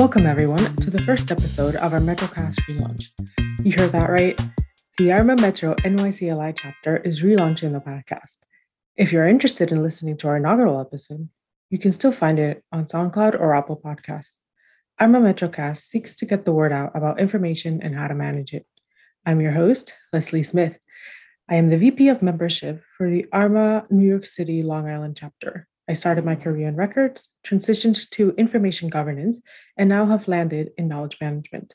Welcome, everyone, to the first episode of our MetroCast relaunch. You heard that right. The Arma Metro NYCLI chapter is relaunching the podcast. If you're interested in listening to our inaugural episode, you can still find it on SoundCloud or Apple Podcasts. Arma MetroCast seeks to get the word out about information and how to manage it. I'm your host, Leslie Smith. I am the VP of Membership for the ARMA New York City Long Island chapter. I started my career in records, transitioned to information governance, and now have landed in knowledge management.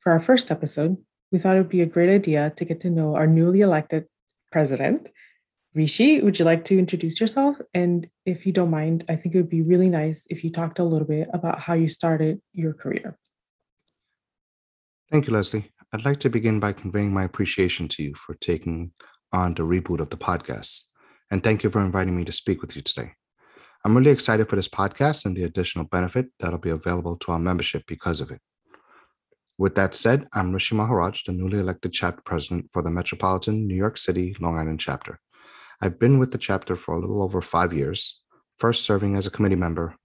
For our first episode, we thought it would be a great idea to get to know our newly elected president. Rishi, would you like to introduce yourself? And if you don't mind, I think it would be really nice if you talked a little bit about how you started your career. Thank you, Leslie. I'd like to begin by conveying my appreciation to you for taking on the reboot of the podcast. And thank you for inviting me to speak with you today. I'm really excited for this podcast and the additional benefit that'll be available to our membership because of it. With that said, I'm Rishi Maharaj, the newly elected chapter president for the Metropolitan New York City Long Island chapter. I've been with the chapter for a little over five years, first serving as a committee member,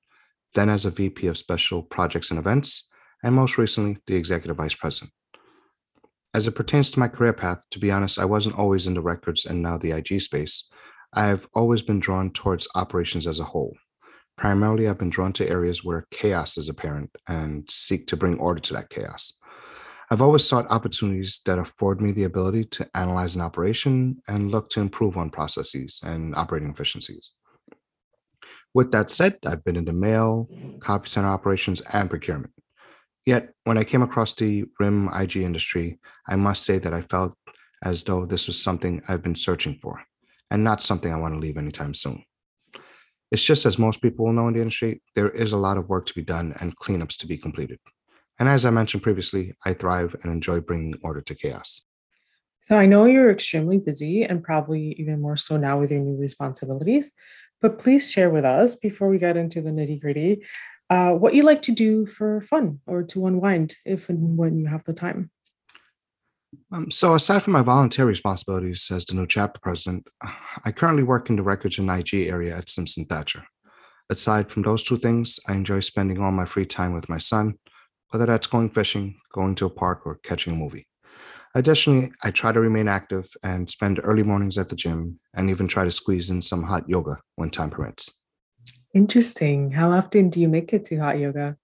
then as a VP of Special Projects and Events, and most recently, the Executive Vice President. As it pertains to my career path, to be honest, I wasn't always in the records and now the IG space. I've always been drawn towards operations as a whole. Primarily, I've been drawn to areas where chaos is apparent and seek to bring order to that chaos. I've always sought opportunities that afford me the ability to analyze an operation and look to improve on processes and operating efficiencies. With that said, I've been in the mail, copy center operations, and procurement. Yet, when I came across the RIM IG industry, I must say that I felt as though this was something I've been searching for and not something I want to leave anytime soon. It's just as most people will know in the industry, there is a lot of work to be done and cleanups to be completed. And as I mentioned previously, I thrive and enjoy bringing order to chaos. So I know you're extremely busy and probably even more so now with your new responsibilities, but please share with us before we get into the nitty gritty uh, what you like to do for fun or to unwind if and when you have the time. Um, so, aside from my volunteer responsibilities as the new chapter president, I currently work in the records and IG area at Simpson Thacher. Aside from those two things, I enjoy spending all my free time with my son, whether that's going fishing, going to a park, or catching a movie. Additionally, I try to remain active and spend early mornings at the gym and even try to squeeze in some hot yoga when time permits. Interesting. How often do you make it to hot yoga?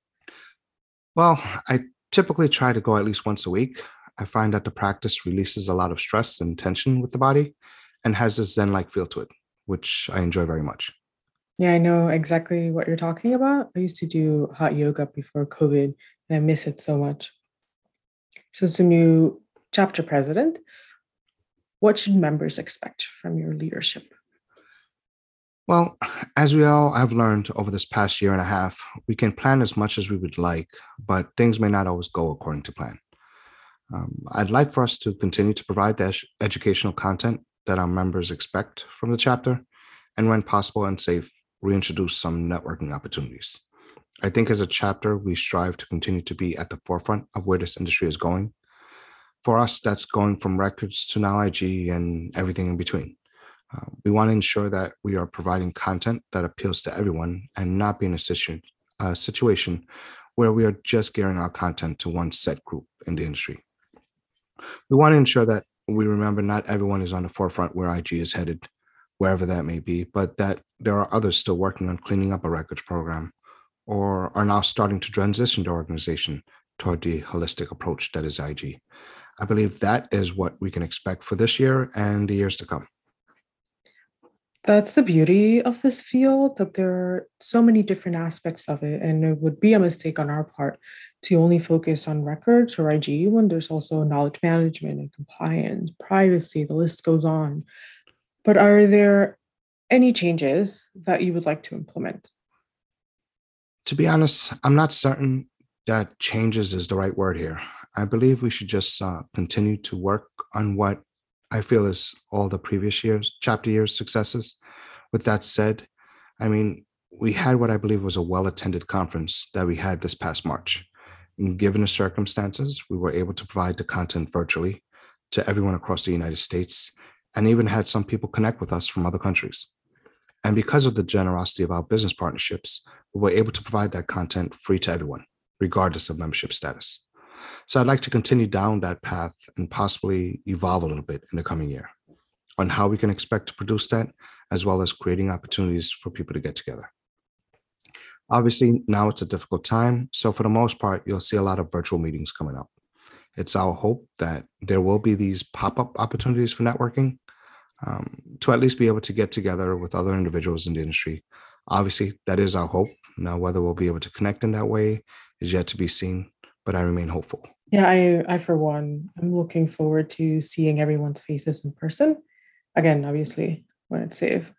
Well, I typically try to go at least once a week, I find that the practice releases a lot of stress and tension with the body and has this Zen like feel to it, which I enjoy very much. Yeah, I know exactly what you're talking about. I used to do hot yoga before COVID and I miss it so much. So, as a new chapter president, what should members expect from your leadership? Well, as we all have learned over this past year and a half, we can plan as much as we would like, but things may not always go according to plan. Um, I'd like for us to continue to provide the educational content that our members expect from the chapter, and when possible and safe, reintroduce some networking opportunities. I think as a chapter, we strive to continue to be at the forefront of where this industry is going. For us, that's going from records to now IG and everything in between. Uh, we want to ensure that we are providing content that appeals to everyone and not be in a situ- uh, situation where we are just gearing our content to one set group in the industry we want to ensure that we remember not everyone is on the forefront where IG is headed, wherever that may be, but that there are others still working on cleaning up a records program or are now starting to transition the organization toward the holistic approach that is IG. I believe that is what we can expect for this year and the years to come. That's the beauty of this field that there are so many different aspects of it. And it would be a mistake on our part to only focus on records or IG when there's also knowledge management and compliance, privacy, the list goes on. But are there any changes that you would like to implement? To be honest, I'm not certain that changes is the right word here. I believe we should just uh, continue to work on what I feel is all the previous years, chapter years successes. With that said, I mean, we had what I believe was a well attended conference that we had this past March. And given the circumstances, we were able to provide the content virtually to everyone across the United States and even had some people connect with us from other countries. And because of the generosity of our business partnerships, we were able to provide that content free to everyone, regardless of membership status. So I'd like to continue down that path and possibly evolve a little bit in the coming year on how we can expect to produce that, as well as creating opportunities for people to get together. Obviously, now it's a difficult time. So, for the most part, you'll see a lot of virtual meetings coming up. It's our hope that there will be these pop up opportunities for networking um, to at least be able to get together with other individuals in the industry. Obviously, that is our hope. Now, whether we'll be able to connect in that way is yet to be seen, but I remain hopeful. Yeah, I, I for one, I'm looking forward to seeing everyone's faces in person. Again, obviously, when it's safe.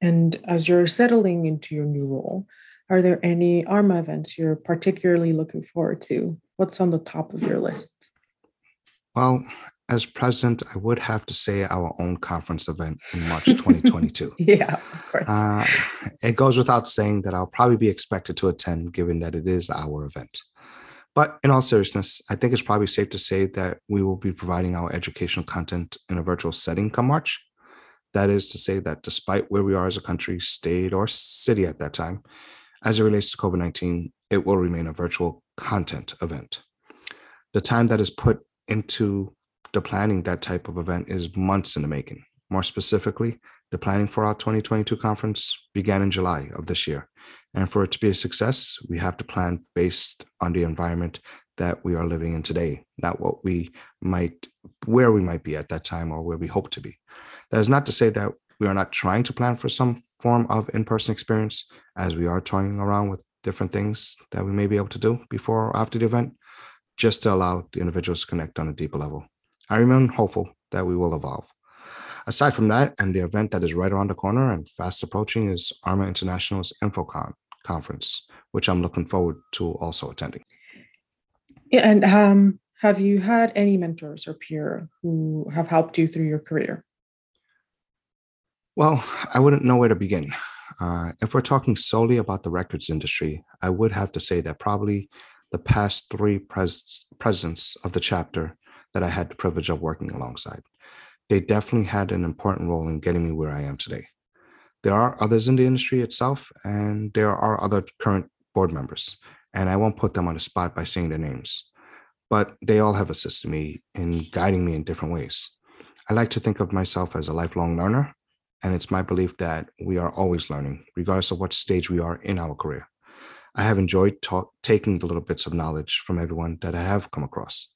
And as you're settling into your new role, are there any ARMA events you're particularly looking forward to? What's on the top of your list? Well, as president, I would have to say our own conference event in March 2022. yeah, of course. Uh, it goes without saying that I'll probably be expected to attend, given that it is our event. But in all seriousness, I think it's probably safe to say that we will be providing our educational content in a virtual setting come March. That is to say that despite where we are as a country, state, or city at that time, as it relates to COVID 19, it will remain a virtual content event. The time that is put into the planning that type of event is months in the making. More specifically, the planning for our 2022 conference began in July of this year. And for it to be a success, we have to plan based on the environment that we are living in today, not what we might, where we might be at that time or where we hope to be. That is not to say that we are not trying to plan for some form of in person experience as we are toying around with different things that we may be able to do before or after the event, just to allow the individuals to connect on a deeper level. I remain hopeful that we will evolve. Aside from that, and the event that is right around the corner and fast approaching is ARMA International's InfoCon conference, which I'm looking forward to also attending. Yeah, and um, have you had any mentors or peer who have helped you through your career? Well, I wouldn't know where to begin. Uh, if we're talking solely about the records industry, I would have to say that probably the past three pres- presidents of the chapter that I had the privilege of working alongside. They definitely had an important role in getting me where I am today. There are others in the industry itself, and there are other current board members, and I won't put them on the spot by saying their names, but they all have assisted me in guiding me in different ways. I like to think of myself as a lifelong learner, and it's my belief that we are always learning, regardless of what stage we are in our career. I have enjoyed ta- taking the little bits of knowledge from everyone that I have come across.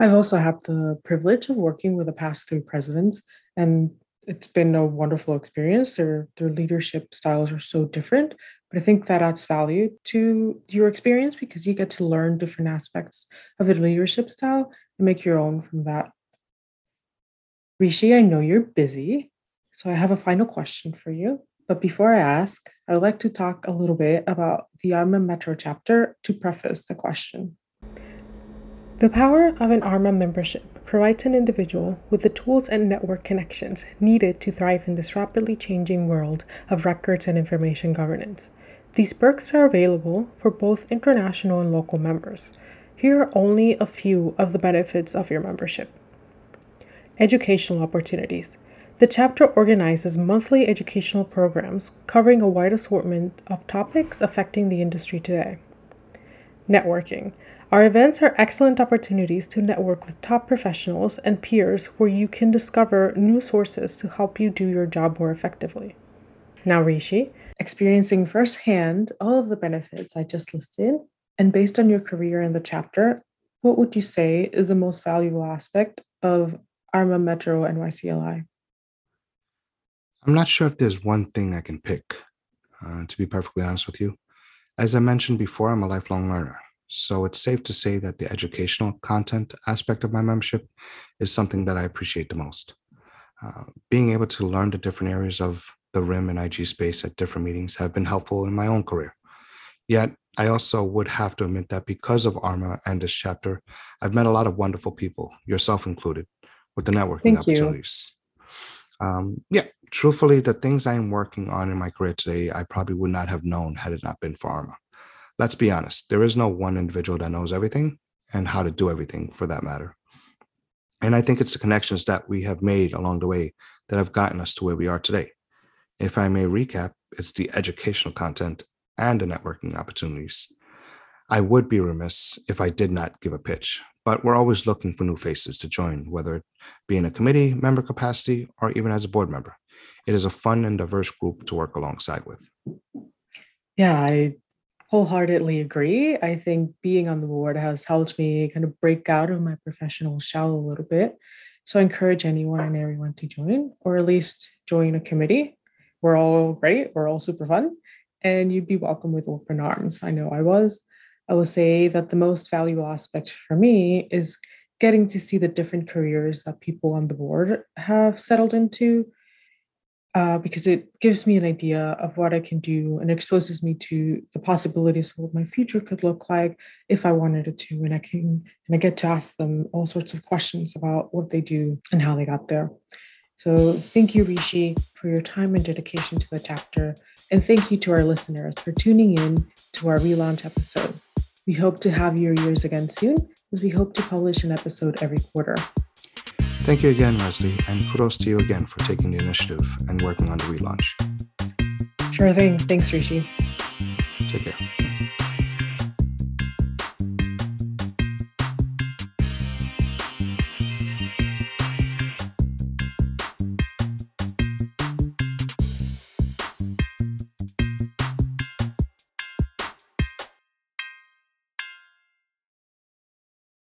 I've also had the privilege of working with the past three presidents, and it's been a wonderful experience. Their their leadership styles are so different, but I think that adds value to your experience because you get to learn different aspects of the leadership style and make your own from that. Rishi, I know you're busy, so I have a final question for you. But before I ask, I'd like to talk a little bit about the ARMA Metro chapter to preface the question. The power of an ARMA membership provides an individual with the tools and network connections needed to thrive in this rapidly changing world of records and information governance. These perks are available for both international and local members. Here are only a few of the benefits of your membership. Educational opportunities. The chapter organizes monthly educational programs covering a wide assortment of topics affecting the industry today. Networking. Our events are excellent opportunities to network with top professionals and peers where you can discover new sources to help you do your job more effectively. Now, Rishi, experiencing firsthand all of the benefits I just listed, and based on your career in the chapter, what would you say is the most valuable aspect of ARMA Metro NYCLI? I'm not sure if there's one thing I can pick, uh, to be perfectly honest with you. As I mentioned before, I'm a lifelong learner. So it's safe to say that the educational content aspect of my membership is something that I appreciate the most. Uh, being able to learn the different areas of the RIM and IG space at different meetings have been helpful in my own career. Yet, I also would have to admit that because of ARMA and this chapter, I've met a lot of wonderful people, yourself included, with the networking Thank opportunities. Um, yeah, truthfully, the things I am working on in my career today, I probably would not have known had it not been for ARMA let's be honest, there is no one individual that knows everything and how to do everything for that matter. And I think it's the connections that we have made along the way that have gotten us to where we are today. If I may recap, it's the educational content and the networking opportunities. I would be remiss if I did not give a pitch, but we're always looking for new faces to join, whether it be in a committee member capacity or even as a board member. It is a fun and diverse group to work alongside with. Yeah, I wholeheartedly agree. I think being on the board has helped me kind of break out of my professional shell a little bit. So I encourage anyone and everyone to join, or at least join a committee. We're all great, we're all super fun, and you'd be welcome with open arms. I know I was. I will say that the most valuable aspect for me is getting to see the different careers that people on the board have settled into uh, because it gives me an idea of what I can do and exposes me to the possibilities of what my future could look like if I wanted it to. And I can and I get to ask them all sorts of questions about what they do and how they got there. So thank you, Rishi, for your time and dedication to the chapter. And thank you to our listeners for tuning in to our relaunch episode. We hope to have your ears again soon, as we hope to publish an episode every quarter. Thank you again, Leslie, and kudos to you again for taking the initiative and working on the relaunch. Sure thing. Thanks, Rishi. Take care.